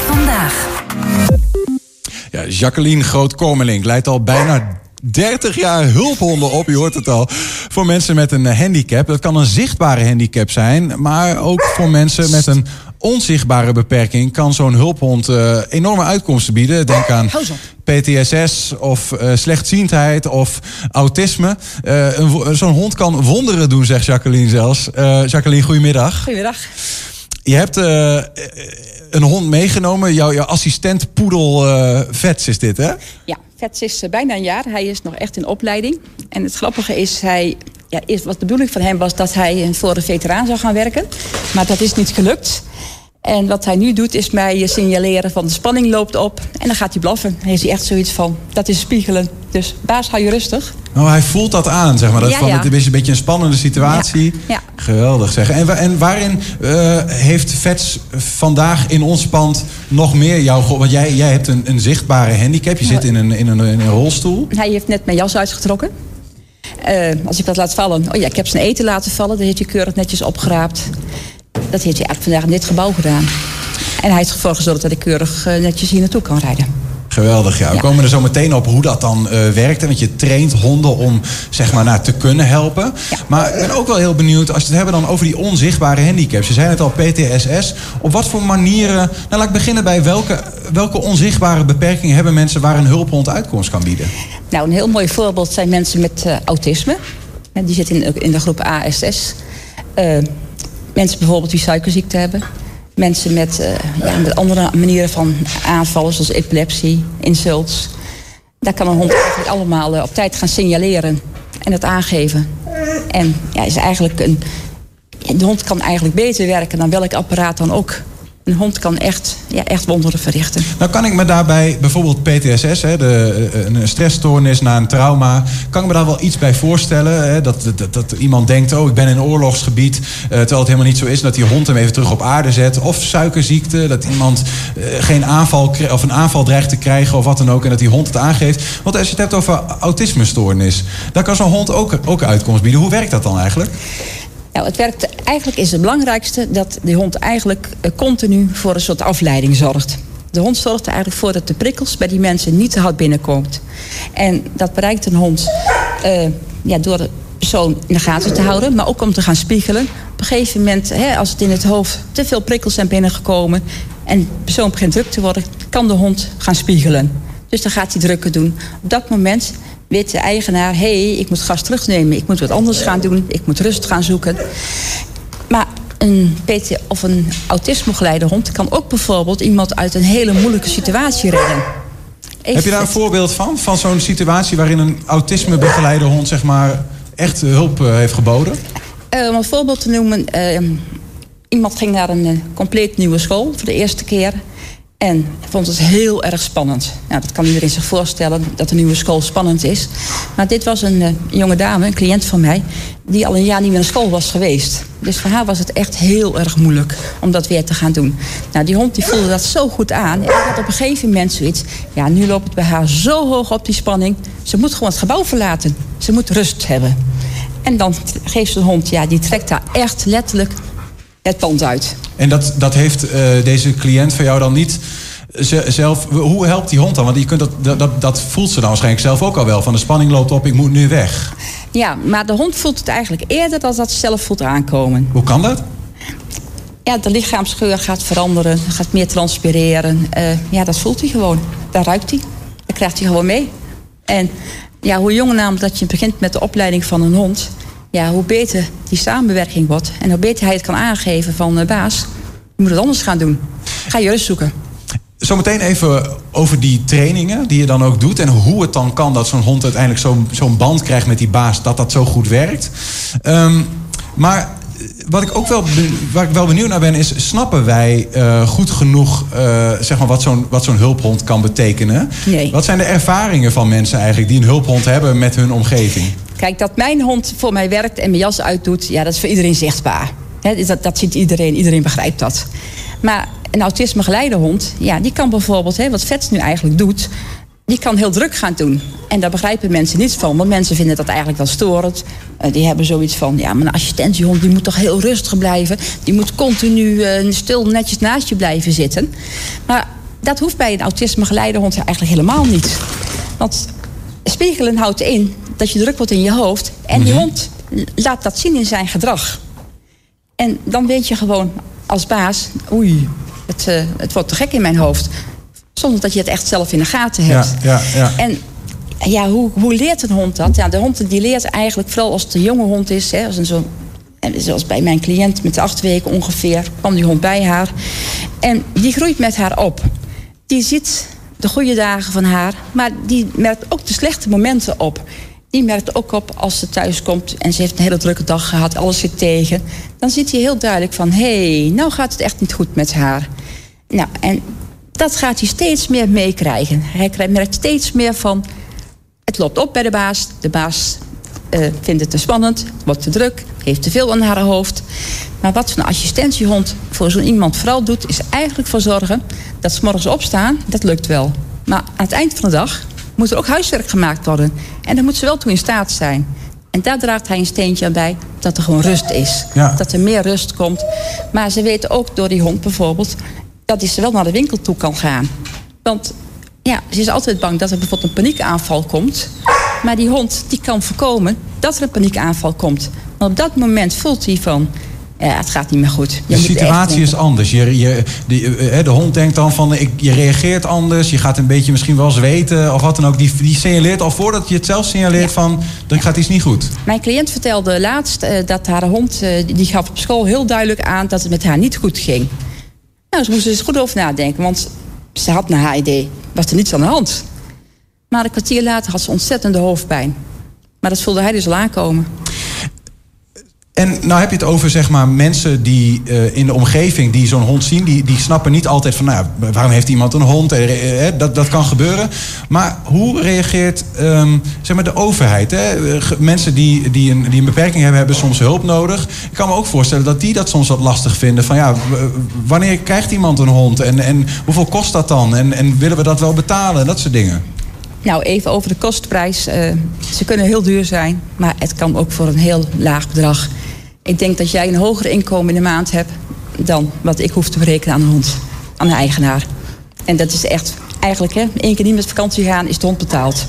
vandaag. Ja, Jacqueline Groot-Kormelink leidt al bijna 30 jaar hulphonden op, je hoort het al, voor mensen met een handicap. Dat kan een zichtbare handicap zijn, maar ook voor mensen met een onzichtbare beperking kan zo'n hulphond uh, enorme uitkomsten bieden. Denk aan PTSS of uh, slechtziendheid of autisme. Uh, zo'n hond kan wonderen doen, zegt Jacqueline zelfs. Jacqueline, goedemiddag. Goedemiddag. Je hebt een hond meegenomen. Jouw, jouw assistent poedel Vets is dit, hè? Ja, Vets is bijna een jaar. Hij is nog echt in opleiding. En het grappige is, hij ja, eerst wat de bedoeling van hem was dat hij voor een veteraan zou gaan werken. Maar dat is niet gelukt. En wat hij nu doet is mij signaleren van de spanning loopt op. En dan gaat hij blaffen. Dan heeft hij echt zoiets van, dat is spiegelen. Dus baas, hou je rustig. Oh, hij voelt dat aan, zeg maar. Dat van, Het is een beetje een spannende situatie. Ja. Geweldig zeg. En, en waarin uh, heeft Vets vandaag in ons pand nog meer jouw... Want jij, jij hebt een, een zichtbare handicap. Je zit in een, in, een, in een rolstoel. Hij heeft net mijn jas uitgetrokken. Uh, als ik dat laat vallen... Oh ja, ik heb zijn eten laten vallen. Dat heeft hij keurig netjes opgeraapt. Dat heeft hij vandaag in dit gebouw gedaan. En hij heeft ervoor gezorgd dat ik keurig uh, netjes hier naartoe kan rijden. Geweldig, ja. We komen er zo meteen op hoe dat dan uh, werkt. Want je traint honden om zeg maar, nou, te kunnen helpen. Ja. Maar ik ben ook wel heel benieuwd, als we het hebben dan over die onzichtbare handicaps. Je zei het al, PTSS. Op wat voor manieren... Nou, laat ik beginnen bij welke, welke onzichtbare beperkingen hebben mensen... waar een hulphond uitkomst kan bieden? Nou, een heel mooi voorbeeld zijn mensen met uh, autisme. Die zitten in, in de groep ASS. Uh, mensen bijvoorbeeld die suikerziekte hebben. Mensen met, uh, ja, met andere manieren van aanvallen, zoals epilepsie, insults. Daar kan een hond eigenlijk allemaal uh, op tijd gaan signaleren en het aangeven. En ja, is eigenlijk een, de hond kan eigenlijk beter werken dan welk apparaat dan ook. Een hond kan echt, ja, echt wonderen verrichten. Nou kan ik me daarbij bijvoorbeeld PTSS, hè, de, een stressstoornis na een trauma... kan ik me daar wel iets bij voorstellen. Hè, dat, dat, dat iemand denkt, oh ik ben in een oorlogsgebied... Uh, terwijl het helemaal niet zo is. Dat die hond hem even terug op aarde zet. Of suikerziekte, dat iemand uh, geen aanval of een aanval dreigt te krijgen of wat dan ook... en dat die hond het aangeeft. Want als je het hebt over autismestoornis... daar kan zo'n hond ook, ook uitkomst bieden. Hoe werkt dat dan eigenlijk? Nou, het eigenlijk is het belangrijkste dat de hond eigenlijk uh, continu voor een soort afleiding zorgt. De hond zorgt er eigenlijk voor dat de prikkels bij die mensen niet te hard binnenkomt. En dat bereikt een hond uh, ja, door persoon in de gaten te houden, maar ook om te gaan spiegelen. Op een gegeven moment, hè, als het in het hoofd te veel prikkels zijn binnengekomen en de persoon begint druk te worden, kan de hond gaan spiegelen. Dus dan gaat hij drukken doen. Op dat moment weet de eigenaar, hé, hey, ik moet gas terugnemen, ik moet wat anders gaan doen, ik moet rust gaan zoeken. Maar een PT of een autismegeleide hond kan ook bijvoorbeeld iemand uit een hele moeilijke situatie redden. Even Heb je daar een voorbeeld van? Van zo'n situatie waarin een autismebegeleide hond zeg maar echt hulp uh, heeft geboden? Uh, om een voorbeeld te noemen, uh, iemand ging naar een compleet nieuwe school voor de eerste keer. En vond het heel erg spannend. Nou, dat kan iedereen zich voorstellen, dat een nieuwe school spannend is. Maar dit was een uh, jonge dame, een cliënt van mij... die al een jaar niet meer naar school was geweest. Dus voor haar was het echt heel erg moeilijk om dat weer te gaan doen. Nou, die hond die voelde dat zo goed aan. En had op een gegeven moment zoiets... ja, nu loopt het bij haar zo hoog op die spanning... ze moet gewoon het gebouw verlaten. Ze moet rust hebben. En dan geeft de hond, ja, die trekt daar echt letterlijk het pand uit. En dat, dat heeft uh, deze cliënt van jou dan niet zelf... Hoe helpt die hond dan? Want je kunt dat, dat, dat voelt ze dan waarschijnlijk zelf ook al wel. Van de spanning loopt op, ik moet nu weg. Ja, maar de hond voelt het eigenlijk eerder dan dat ze zelf voelt aankomen. Hoe kan dat? Ja, de lichaamsgeur gaat veranderen, gaat meer transpireren. Uh, ja, dat voelt hij gewoon. Daar ruikt hij. Dat krijgt hij gewoon mee. En ja, hoe jonger namelijk dat je begint met de opleiding van een hond ja, hoe beter die samenwerking wordt. En hoe beter hij het kan aangeven van uh, baas, je moet het anders gaan doen. Ga je rust zoeken. Zometeen even over die trainingen die je dan ook doet. En hoe het dan kan dat zo'n hond uiteindelijk zo'n zo'n band krijgt met die baas. Dat dat zo goed werkt. Um, maar wat ik ook wel, waar ik wel benieuwd naar ben, is: snappen wij uh, goed genoeg uh, zeg maar wat zo'n wat zo'n hulphond kan betekenen? Nee. Wat zijn de ervaringen van mensen eigenlijk die een hulphond hebben met hun omgeving? Kijk, dat mijn hond voor mij werkt en mijn jas uitdoet, ja, dat is voor iedereen zichtbaar. He, dat, dat ziet iedereen, iedereen begrijpt dat. Maar een autisme hond, ja, die kan bijvoorbeeld, wat Vets nu eigenlijk doet, die kan heel druk gaan doen. En daar begrijpen mensen niets van. Want mensen vinden dat eigenlijk wel storend. Uh, die hebben zoiets van, ja, maar een assistentiehond... die moet toch heel rustig blijven. Die moet continu uh, stil netjes naast je blijven zitten. Maar dat hoeft bij een autisme-geleide eigenlijk helemaal niet. Want spiegelen houdt in dat je druk wordt in je hoofd... en die -hmm. hond laat dat zien in zijn gedrag. En dan weet je gewoon als baas... oei, het, uh, het wordt te gek in mijn hoofd. Zonder dat je het echt zelf in de gaten hebt. Ja, ja, ja. En ja, hoe, hoe leert een hond dat? Ja, de hond die leert eigenlijk, vooral als het een jonge hond is... Hè, als een zo, zoals bij mijn cliënt met acht weken ongeveer... kwam die hond bij haar. En die groeit met haar op. Die ziet de goede dagen van haar... maar die merkt ook de slechte momenten op. Die merkt ook op als ze thuis komt en ze heeft een hele drukke dag gehad... alles zit tegen. Dan ziet hij heel duidelijk van... hé, hey, nou gaat het echt niet goed met haar. Nou, en dat gaat hij steeds meer meekrijgen. Hij merkt steeds meer van... het loopt op bij de baas. De baas uh, vindt het te spannend, wordt te druk... heeft te veel aan haar hoofd. Maar wat zo'n assistentiehond voor zo'n iemand vooral doet... is eigenlijk voor zorgen dat ze morgens opstaan. Dat lukt wel. Maar aan het eind van de dag moet er ook huiswerk gemaakt worden. En daar moet ze wel toe in staat zijn. En daar draagt hij een steentje aan bij dat er gewoon rust is. Ja. Dat er meer rust komt. Maar ze weten ook door die hond bijvoorbeeld... dat hij ze wel naar de winkel toe kan gaan. Want ja, ze is altijd bang dat er bijvoorbeeld een paniekaanval komt. Maar die hond die kan voorkomen dat er een paniekaanval komt. Maar op dat moment voelt hij van... Ja, het gaat niet meer goed. Je de situatie is anders. Je, je, de, de hond denkt dan van, ik, je reageert anders. Je gaat een beetje misschien wel zweten of wat dan ook. Die, die signaleert al voordat je het zelf signaleert ja. van, dan gaat iets niet goed. Mijn cliënt vertelde laatst uh, dat haar hond, uh, die gaf op school heel duidelijk aan dat het met haar niet goed ging. Nou, ze moest er eens goed over nadenken, want ze had naar haar idee, was er niets aan de hand. Maar een kwartier later had ze ontzettende hoofdpijn. Maar dat voelde hij dus al aankomen. En nou heb je het over zeg maar, mensen die uh, in de omgeving die zo'n hond zien, die, die snappen niet altijd van nou, waarom heeft iemand een hond? Eh, dat, dat kan gebeuren. Maar hoe reageert um, zeg maar, de overheid? Hè? Mensen die, die, een, die een beperking hebben, hebben soms hulp nodig. Ik kan me ook voorstellen dat die dat soms wat lastig vinden. Van ja, wanneer krijgt iemand een hond? En, en hoeveel kost dat dan? En, en willen we dat wel betalen? Dat soort dingen. Nou, even over de kostprijs. Ze kunnen heel duur zijn, maar het kan ook voor een heel laag bedrag. Ik denk dat jij een hoger inkomen in de maand hebt dan wat ik hoef te berekenen aan een hond, aan de eigenaar. En dat is echt, eigenlijk, hè, één keer niet met vakantie gaan, is de hond betaald.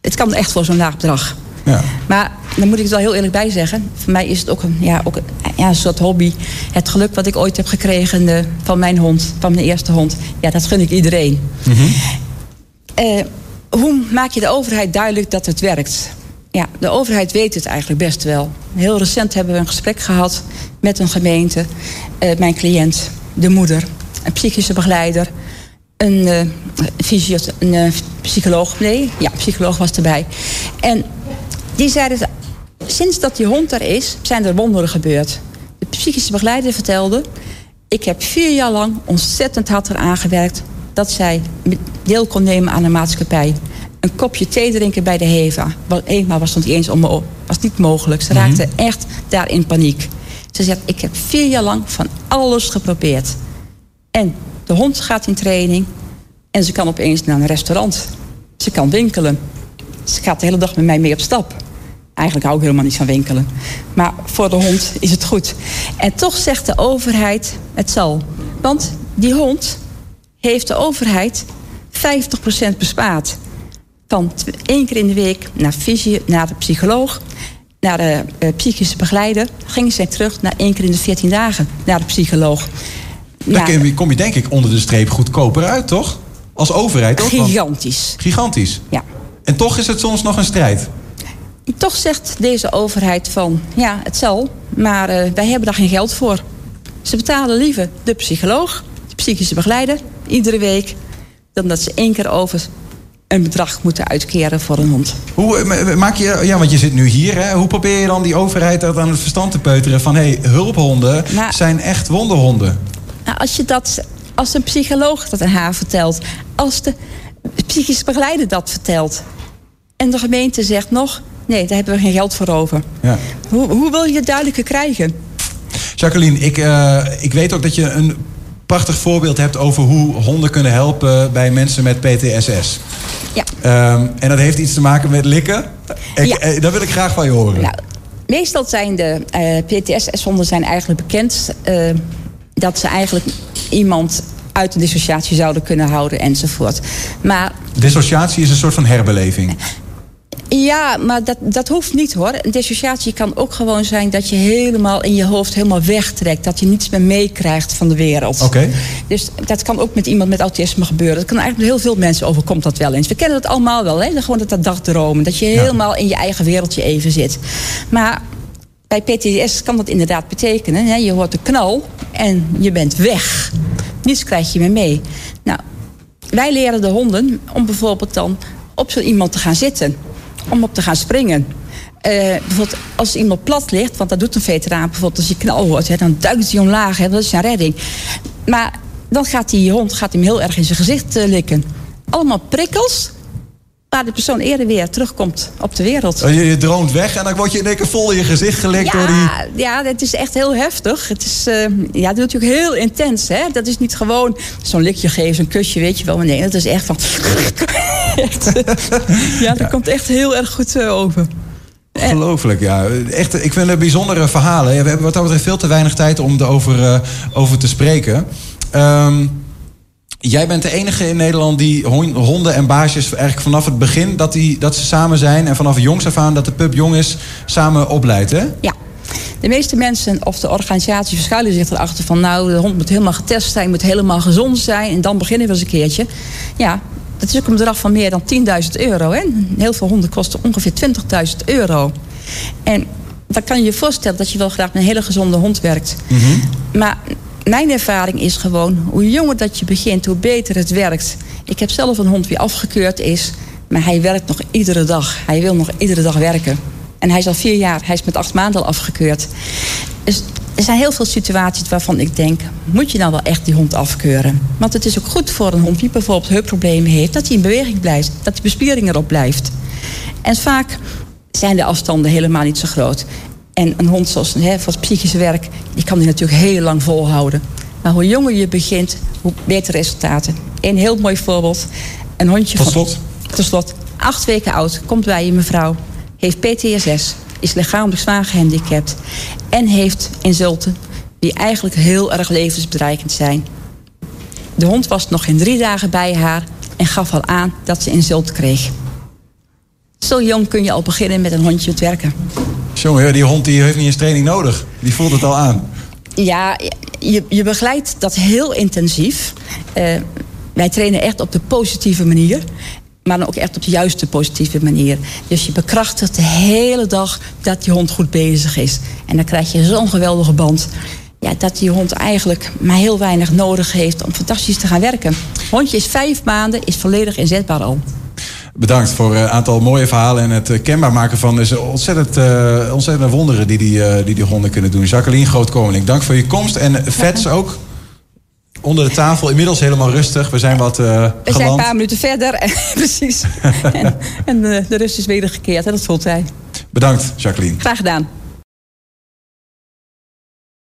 Het kan echt voor zo'n laag bedrag. Ja. Maar dan moet ik het wel heel eerlijk bij zeggen. Voor mij is het ook een, ja, ook een, ja, een soort hobby. Het geluk wat ik ooit heb gekregen de, van mijn hond, van mijn eerste hond. Ja, dat gun ik iedereen. Mm -hmm. uh, hoe maak je de overheid duidelijk dat het werkt? Ja, de overheid weet het eigenlijk best wel. Heel recent hebben we een gesprek gehad met een gemeente. Uh, mijn cliënt, de moeder, een psychische begeleider... een, fysio, een uh, psycholoog, nee, ja, psycholoog was erbij. En die zeiden, sinds dat die hond er is, zijn er wonderen gebeurd. De psychische begeleider vertelde... ik heb vier jaar lang ontzettend hard eraan gewerkt... dat zij deel kon nemen aan de maatschappij een kopje thee drinken bij de HEVA. Eenmaal was het niet eens om, was niet mogelijk. Ze raakte mm -hmm. echt daar in paniek. Ze zegt, ik heb vier jaar lang van alles geprobeerd. En de hond gaat in training. En ze kan opeens naar een restaurant. Ze kan winkelen. Ze gaat de hele dag met mij mee op stap. Eigenlijk hou ik helemaal niet van winkelen. Maar voor de hond is het goed. En toch zegt de overheid, het zal. Want die hond heeft de overheid 50% bespaard van één keer in de week naar, naar de psycholoog, naar de uh, psychische begeleider. Gingen ze terug naar één keer in de 14 dagen naar de psycholoog. Ja, kom je denk ik onder de streep goedkoper uit, toch? Als overheid ook. Gigantisch. Gigantisch. Ja. En toch is het soms nog een strijd. Toch zegt deze overheid van, ja, het zal, maar uh, wij hebben daar geen geld voor. Ze betalen liever de psycholoog, de psychische begeleider, iedere week... dan dat ze één keer over een bedrag moeten uitkeren voor een hond. Hoe maak je, ja, want je zit nu hier, hè? Hoe probeer je dan die overheid dat aan het verstand te peuteren van hé, hey, hulphonden maar, zijn echt wonderhonden? Nou, als je dat, als een psycholoog dat aan haar vertelt, als de psychisch begeleider dat vertelt, en de gemeente zegt nog, nee, daar hebben we geen geld voor over. Ja. Hoe, hoe wil je het duidelijker krijgen? Jacqueline, ik, uh, ik weet ook dat je een prachtig voorbeeld hebt over hoe honden kunnen helpen bij mensen met PTSS. Ja. Ehm, en dat heeft iets te maken met likken. Ik, Ja. eh, dat wil ik graag van je horen. Nou, meestal zijn de eh PTSS-honden zijn eigenlijk bekend eh, dat ze eigenlijk iemand uit een dissociatie zouden kunnen houden enzovoort. Maar Dissociatie is een soort van herbeleving. Ja, maar dat, dat hoeft niet hoor. Een dissociatie kan ook gewoon zijn dat je helemaal in je hoofd helemaal wegtrekt. Dat je niets meer meekrijgt van de wereld. Oké. Dus dat kan ook met iemand met autisme gebeuren. Dat kan eigenlijk met heel veel mensen overkomt dat wel eens. We kennen het allemaal wel, hè? Gewoon dat, dat dagdromen. Dat je Ja. helemaal in je eigen wereldje even zit. Maar bij PTSS kan dat inderdaad betekenen. Hè? Je hoort de knal en je bent weg. Niets krijg je meer mee. Nou, wij leren de honden om bijvoorbeeld dan op zo iemand te gaan zitten. Om op te gaan springen. Eh, bijvoorbeeld als iemand plat ligt, want dat doet een veteraan bijvoorbeeld als je knal hoort, hè, dan duikt hij omlaag, hè, dat is zijn redding. Maar dan gaat die hond gaat hem heel erg in zijn gezicht eh, likken. Allemaal prikkels waar de persoon eerder weer terugkomt op de wereld. Eh, Je, je droomt weg en dan word je in één keer vol in je gezicht gelikt door die... Ja, ja, het is echt heel heftig. Het is, eh, ja, dat is natuurlijk heel intens. Hè? Dat is niet gewoon zo'n likje geven, zo'n kusje, weet je wel. Maar nee, dat is echt van... ja, dat komt echt heel erg goed eh, over. Ongelooflijk, ja. Echt, ik vind het bijzondere verhalen. Ja, We hebben wat dat betreft veel te weinig tijd om erover eh, over te spreken. Ehm, jij bent de enige in Nederland die hon- honden en baasjes... eigenlijk vanaf het begin dat, die, dat ze samen zijn... en vanaf jongs af aan dat de pup jong is, samen opleidt, hè? Ja. De meeste mensen of de organisatie verschuilen zich erachter van... nou, de hond moet helemaal getest zijn, moet helemaal gezond zijn... en dan beginnen we eens een keertje. Ja, dat is ook een bedrag van meer dan 10.000 euro. Hè? Heel veel honden kosten ongeveer 20.000 euro. En dan kan je je voorstellen dat je wel graag met een hele gezonde hond werkt. Maar mijn ervaring is gewoon, hoe jonger dat je begint, hoe beter het werkt. Ik heb zelf een hond die afgekeurd is, maar hij werkt nog iedere dag. Hij wil nog iedere dag werken. En hij is al vier jaar, hij is met acht maanden al afgekeurd. Dus er zijn heel veel situaties waarvan ik denk, moet je nou wel echt die hond afkeuren? Want het is ook goed voor een hond die bijvoorbeeld heupproblemen heeft, dat hij in beweging blijft, dat die bespiering erop blijft. En vaak zijn de afstanden helemaal niet zo groot. En een hond zoals hè, het psychische werk, die kan die natuurlijk heel lang volhouden. Maar hoe jonger je begint, hoe beter resultaten. Een heel mooi voorbeeld. Een hondje Tot van... slot. Tot slot. Acht weken oud, komt bij je mevrouw. Heeft PTSS, is lichamelijk zwaar gehandicapt. En heeft insulten die eigenlijk heel erg levensbedreigend zijn. De hond was nog geen drie dagen bij haar en gaf al aan dat ze insult kreeg. Zo jong kun je al beginnen met een hondje te werken. Jongen, die hond die heeft niet eens training nodig. Die voelt het al aan. Ja, je, je begeleidt dat heel intensief. Eh, wij trainen echt op de positieve manier. Maar dan ook echt op de juiste positieve manier. Dus je bekrachtigt de hele dag dat die hond goed bezig is. En dan krijg je zo'n geweldige band. Ja, dat die hond eigenlijk maar heel weinig nodig heeft om fantastisch te gaan werken. Hondje is vijf maanden, is volledig inzetbaar al. Bedankt voor een aantal mooie verhalen en het eh, kenbaar maken van dus ontzettend, eh, ontzettende wonderen die die, eh, die die honden kunnen doen. Jacqueline Grootkoning, dank voor je komst. En Vets ook onder de tafel, inmiddels helemaal rustig. We zijn wat eh We zijn een paar minuten verder. En, precies. en de rust is wedergekeerd. En dat voelt hij. Bedankt, Jacqueline. Graag gedaan.